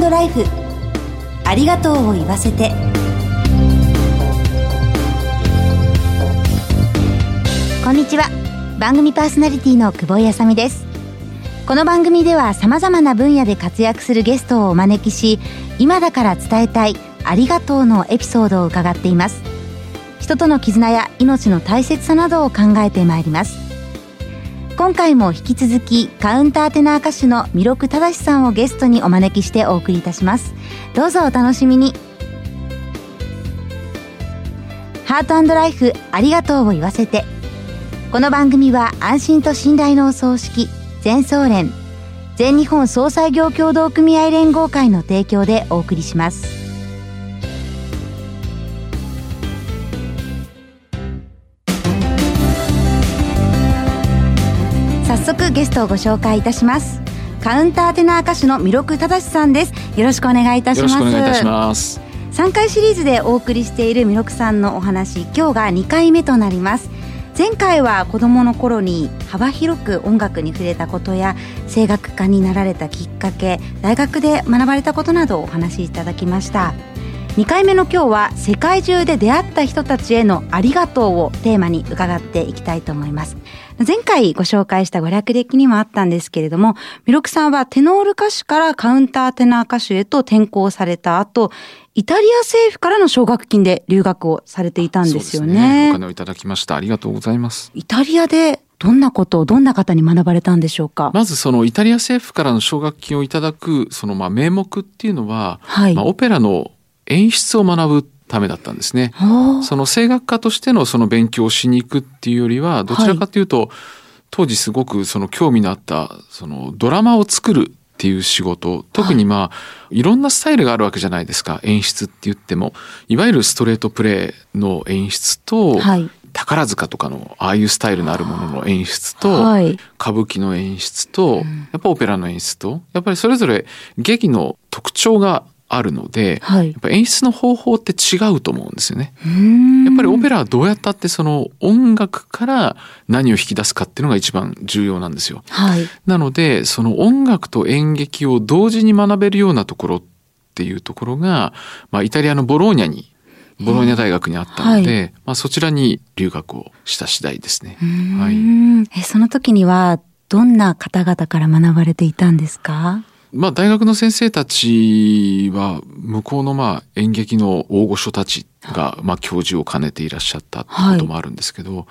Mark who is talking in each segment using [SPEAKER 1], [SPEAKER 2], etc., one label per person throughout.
[SPEAKER 1] ーライフ。ありがとうを言わせて。こんにちは。番組パーソナリティの久保井あさみです。この番組では様々な分野で活躍するゲストをお招きし今だから伝えたいありがとうのエピソードを伺っています。人との絆や命の大切さなどを考えてまいります。今回も引き続きカウンターテナー歌手の弥勒正さんをゲストにお招きしてお送りいたします。どうぞお楽しみに。ハートライフありがとうを言わせて。この番組は安心と信頼のお葬式全総連全日本総裁業協同組合連合会の提供でお送りします。ゲストをご紹介いたします。カウンターテナー歌手の弥勒正さんです。よろしくお願いいたします。
[SPEAKER 2] よろしくお願いいたします。
[SPEAKER 1] 3回シリーズでお送りしている弥勒さんのお話今日が2回目となります。前回は子どもの頃に幅広く音楽に触れたことや声楽家になられたきっかけ大学で学ばれたことなどをお話しいただきました2回目の今日は世界中で出会った人たちへのありがとうをテーマに伺っていきたいと思います前回ご紹介したご略歴にもあったんですけれども、弥勒さんはテノール歌手からカウンターテナー歌手へと転校された後、イタリア政府からの奨学金で留学をされていたんですよね。
[SPEAKER 2] ねお金をいただきました。ありがとうございます。
[SPEAKER 1] イタリアでどんなことをどんな方に学ばれたんでしょうか？
[SPEAKER 2] まずそのイタリア政府からの奨学金をいただくそのまあ名目っていうのは、はい、まあオペラの演出を学ぶためだったんですね。その声楽家としてのその勉強をしに行くっていうよりはどちらかというと、はい、当時すごくその興味のあったそのドラマを作るっていう仕事特にまあ、はい、いろんなスタイルがあるわけじゃないですか演出って言っても。いわゆるストレートプレイの演出と、はい、宝塚とかのああいうスタイルのあるものの演出と、はい、歌舞伎の演出と、やっぱオペラの演出とやっぱりそれぞれ劇の特徴があるので、はい、やっぱ演出の方法って違うと思うんですよね。やっぱりオペラはどうやったってその音楽から何を引き出すかっていうのが一番重要なんですよ。はい、なのでその音楽と演劇を同時に学べるようなところっていうところが、まあ、イタリアのボローニャにボローニャ大学にあったので、はい、まあ、そちらに留学をした次第ですね。
[SPEAKER 1] はい、えその時にはどんな方々から学ばれていたんですか？
[SPEAKER 2] まあ、大学の先生たちは向こうのまあ演劇の大御所たちがまあ教授を兼ねていらっしゃったってこともあるんですけど、はい、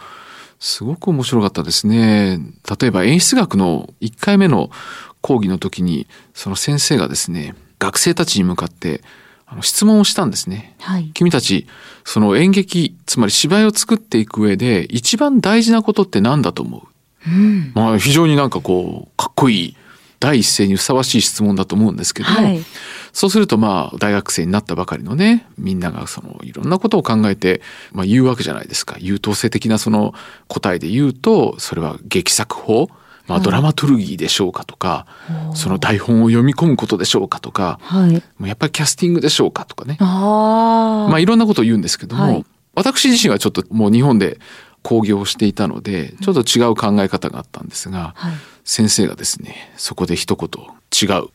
[SPEAKER 2] すごく面白かったですね。例えば演出学の1回目の講義の時にその先生がですね学生たちに向かってあの質問をしたんですね、はい、君たちその演劇つまり芝居を作っていく上で一番大事なことって何だと思う、うん、まあ非常になんかこうかっこいい第一声にふさわしい質問だと思うんですけども、はい、そうするとまあ大学生になったばかりのねみんながそのいろんなことを考えて、まあ、言うわけじゃないですか。優等生的なその答えで言うとそれは劇作法まあ、ドラマトルギーでしょうかとか、はい、その台本を読み込むことでしょうかとか、はい、やっぱりキャスティングでしょうかとかね。まあいろんなことを言うんですけども、はい、私自身はちょっともう日本で興行していたのでちょっと違う考え方があったんですが、はい、先生がですねそこで一言違う。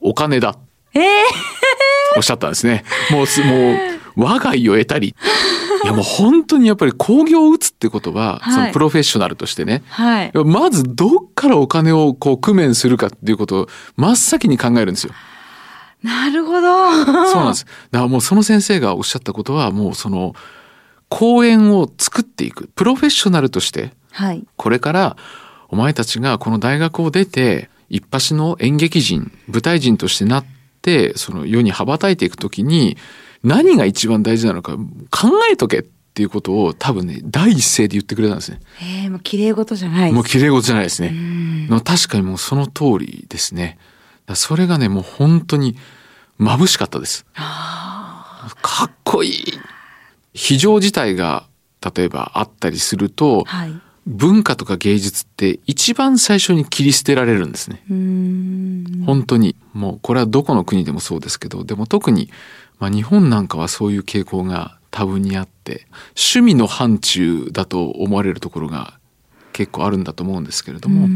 [SPEAKER 2] お金だ、えー、おっしゃったんですね。もうもう我が家を得たり。いやもう本当にやっぱり興行を打つってことは、はい、そのプロフェッショナルとしてね、はい、まずどっからお金をこう工面するかっていうことを真っ先に考えるんですよ。
[SPEAKER 1] なるほど。
[SPEAKER 2] そうなんです。だからもうその先生がおっしゃったことはもうその公演を作っていく。プロフェッショナルとして、はい、これからお前たちがこの大学を出て一発の演劇人舞台人としてなってその世に羽ばたいていくときに何が一番大事なのか考えとけっていうことを多分ね第一声で言ってくれたんですね。
[SPEAKER 1] ええもう綺麗事じゃない
[SPEAKER 2] もう綺麗事じゃないですね。確かにもうその通りですね。それがねもう本当に眩しかったです。かっこいい。非常事態が例えばあったりすると、はい、文化とか芸術って一番最初に切り捨てられるんですね。本当に。もうこれはどこの国でもそうですけどでも特に、まあ、日本なんかはそういう傾向が多分にあって趣味の範疇だと思われるところが結構あるんだと思うんですけれども、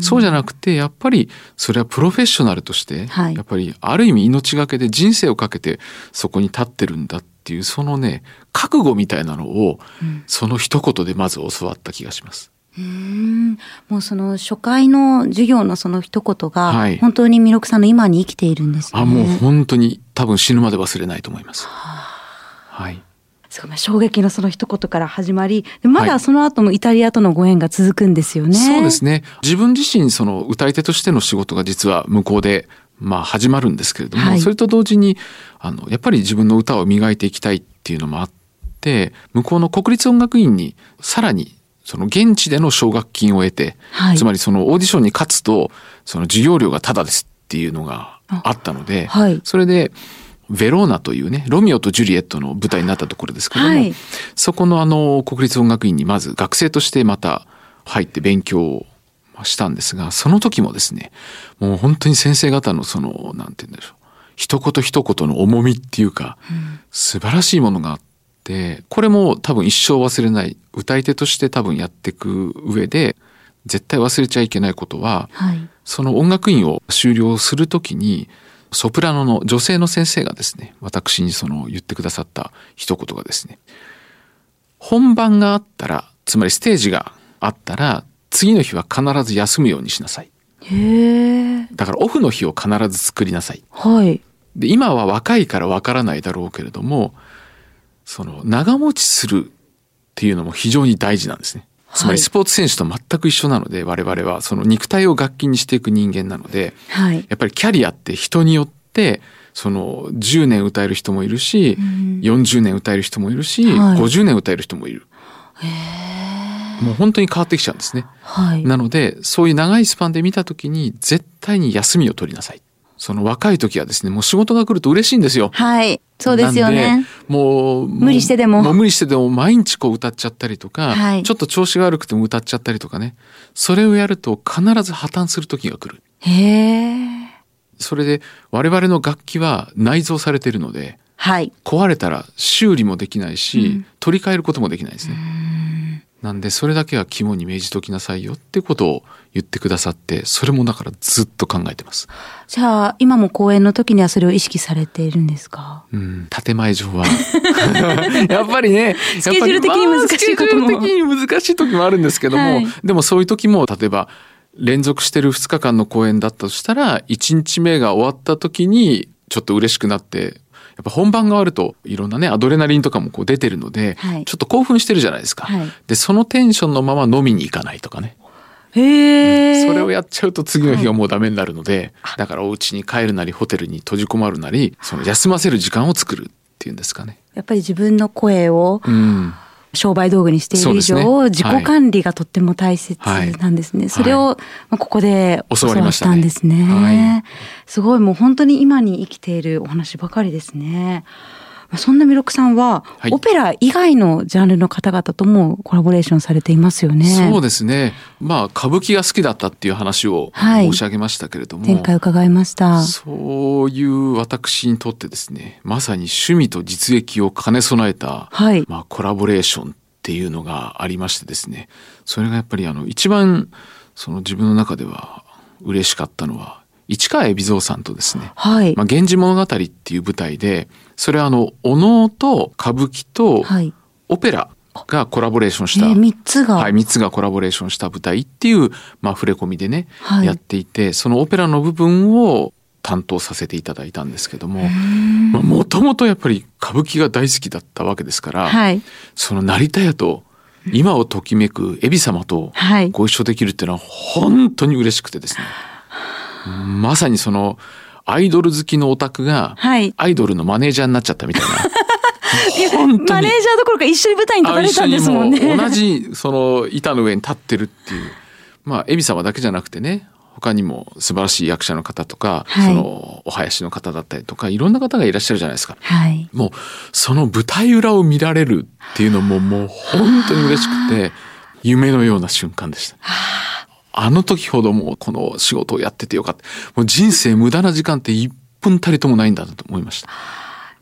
[SPEAKER 2] そうじゃなくてやっぱりそれはプロフェッショナルとして、はい、やっぱりある意味命がけで人生をかけてそこに立ってるんだっていうそのね覚悟みたいなのを、その一言でまず教わった気がします。
[SPEAKER 1] うんもうその初回の授業のその一言が、本当に弥勒さんの今に生きているんですね。
[SPEAKER 2] あもう本当に多分死ぬまで忘れないと思います。はい。
[SPEAKER 1] すごい衝撃のその一言から始まり、まだその後もイタリアとのご縁が続くんですよね。
[SPEAKER 2] はい、そうですね。自分自身その歌い手としての仕事が実は向こうでまあ始まるんですけれども、はい、それと同時にあのやっぱり自分の歌を磨いていきたいっていうのもあって向こうの国立音楽院にさらにその現地での奨学金を得て、はい、つまりそのオーディションに勝つとその授業料がタダですっていうのがあったので、はい、それでベローナというねロミオとジュリエットの舞台になったところですけども、はい、そこのあの国立音楽院にまず学生としてまた入って勉強をしたんですがその時もですねもう本当に先生方のそのなんて言うんでしょう一言一言の重みっていうか、うん、素晴らしいものがあって。でこれも多分一生忘れない歌い手として多分やっていく上で絶対忘れちゃいけないことは、はい、その音楽院を修了するときにソプラノの女性の先生がですね私にその言ってくださった一言がですね本番があったらつまりステージがあったら次の日は必ず休むようにしなさい。だからオフの日を必ず作りなさい。はい、で今は若いからわからないだろうけれどもその長持ちするっていうのも非常に大事なんですね。つまりスポーツ選手と全く一緒なので、我々はその肉体を楽器にしていく人間なので、はい、やっぱりキャリアって人によってその10年歌える人もいるし、うん、40年歌える人もいるし、はい、50年歌える人もいる。もう本当に変わってきちゃうんですね。はい、なのでそういう長いスパンで見た時に絶対に休みを取りなさい。その若い時はですね、もう仕事が来ると嬉しいんですよ。
[SPEAKER 1] はい。そうですよね。
[SPEAKER 2] もう、
[SPEAKER 1] 無理してでも。
[SPEAKER 2] もう無理してでも毎日こう歌っちゃったりとか、はい、ちょっと調子が悪くても歌っちゃったりとかね。それをやると必ず破綻する時が来る。へえ。それで我々の楽器は内蔵されているので、はい、壊れたら修理もできないし、うん、取り替えることもできないですね。なんでそれだけは肝に銘じときなさいよってことを言ってくださってそれもだからずっと考えてます。
[SPEAKER 1] じゃあ今も公演の時にはそれを意識されているんですか？
[SPEAKER 2] うん建前上は。やっぱりね
[SPEAKER 1] スケジュール的に難しいことも、
[SPEAKER 2] まあ、的に難しい時もあるんですけども、はい、でもそういう時も例えば連続してる2日間の公演だったとしたら1日目が終わった時にちょっと嬉しくなってやっぱ本番があるといろんなねアドレナリンとかもこう出てるので、はい、ちょっと興奮してるじゃないですか、はい、でそのテンションのまま飲みに行かないとかね。へえ、うん、それをやっちゃうと次の日はもうダメになるので、はい、だからお家に帰るなりホテルに閉じこまるなりその休ませる時間を作るっていうんですかね。
[SPEAKER 1] やっぱり自分の声を、うん商売道具にしている以上、ね、自己管理がとっても大切なんですね。はい、それを、まあ、ここで教わったんですね。はい、すごいもう本当に今に生きているお話ばかりですね。そんな弥勒さんは、はい、オペラ以外のジャンルの方々ともコラボレーションされていますよね。
[SPEAKER 2] そうですね。まあ歌舞伎が好きだったっていう話を申し上げましたけれども、
[SPEAKER 1] 前回伺いました。
[SPEAKER 2] そういう私にとってですね、まさに趣味と実益を兼ね備えた、はい、まあコラボレーションっていうのがありましてですね、それがやっぱりあの一番その自分の中では嬉しかったのは市川海老蔵さんとですね「はい、まあ、源氏物語」っていう舞台でそれはあのお能と歌舞伎とオペラがコラボレーションした、え
[SPEAKER 1] ー、3つが、
[SPEAKER 2] はい、3つがコラボレーションした舞台っていう、まあ、触れ込みでね、はい、やっていてそのオペラの部分を担当させていただいたんですけどももともとやっぱり歌舞伎が大好きだったわけですから、はい、その成田屋と今をときめく海老様とご一緒できるっていうのは本当に嬉しくてですね。まさにそのアイドル好きのオタクが、アイドルのマネージャーになっちゃったみたいな。
[SPEAKER 1] 本当マネージャーどころか一緒に舞台に立たれたんですもんね。
[SPEAKER 2] 同じその板の上に立ってるっていう。まあ、エビ様だけじゃなくてね、他にも素晴らしい役者の方とか、はい、そのお囃子の方だったりとかいろんな方がいらっしゃるじゃないですか、はい、もうその舞台裏を見られるっていうのももう本当に嬉しくて夢のような瞬間でした。あの時ほどもこの仕事をやっててよかった。もう人生無駄な時間って1分たりともないんだと思いました。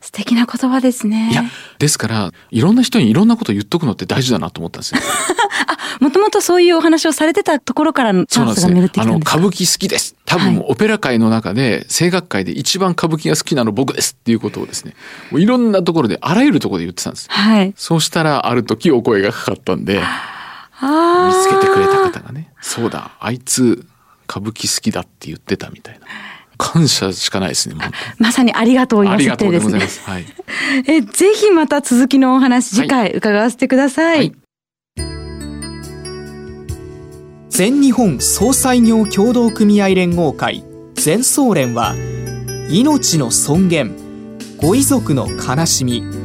[SPEAKER 1] 素敵な言葉ですね。
[SPEAKER 2] いや、ですから、いろんな人にいろんなことを言っとくのって大事だなと思ったんですよ。
[SPEAKER 1] あ、もともとそういうお話をされてたところからのチャンスが巡ってきたんですか、ね、あの、
[SPEAKER 2] 歌舞伎好きです。多分、オペラ界の中で、声楽界で一番歌舞伎が好きなの僕ですっていうことをですね、もういろんなところで、あらゆるところで言ってたんです。はい。そうしたら、ある時お声がかかったんで、見つけてくれた方がね、そうだ、あいつ、歌舞伎好きだって言ってたみたいな。感謝しかないですね。
[SPEAKER 1] まさにありがとう言わせてですね。はい、えぜひまた続きのお話次回伺わせてください。はい、
[SPEAKER 3] 全日本総裁業協同組合連合会全総連は命の尊厳ご遺族の悲しみ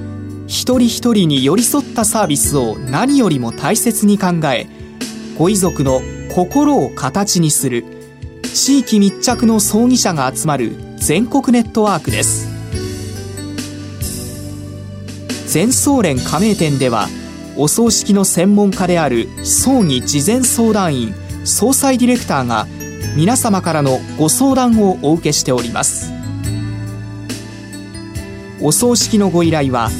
[SPEAKER 3] 一人一人に寄り添ったサービスを何よりも大切に考えご遺族の心を形にする地域密着の葬儀者が集まる全国ネットワークです。全総連加盟店ではお葬式の専門家である葬儀事前相談員総裁ディレクターが皆様からのご相談をお受けしております。お葬式のご依頼は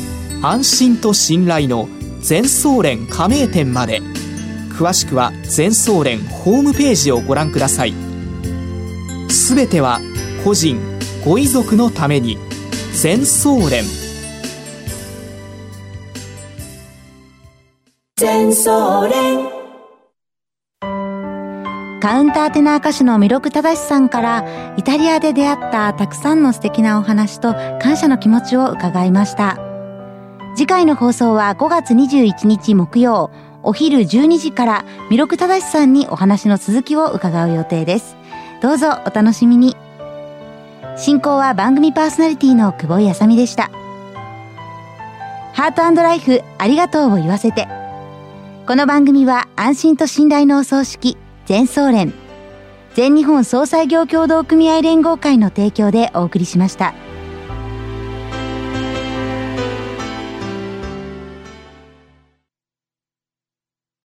[SPEAKER 3] 安心と信頼の全総連加盟店まで。詳しくは全総連ホームページをご覧ください。すべては個人ご遺族のために。全総連。
[SPEAKER 1] 全総連。カウンターテナー歌手の弥勒正さんからイタリアで出会ったたくさんの素敵なお話と感謝の気持ちを伺いました次回の放送は5月21日木曜お昼12時から弥勒正さんにお話の続きを伺う予定ですどうぞお楽しみに。進行は番組パーソナリティの久保井あさみでした。ハートライフありがとうを言わせて。この番組は安心と信頼のお葬式、全総連、全日本総裁業協同組合連合会の提供でお送りしました。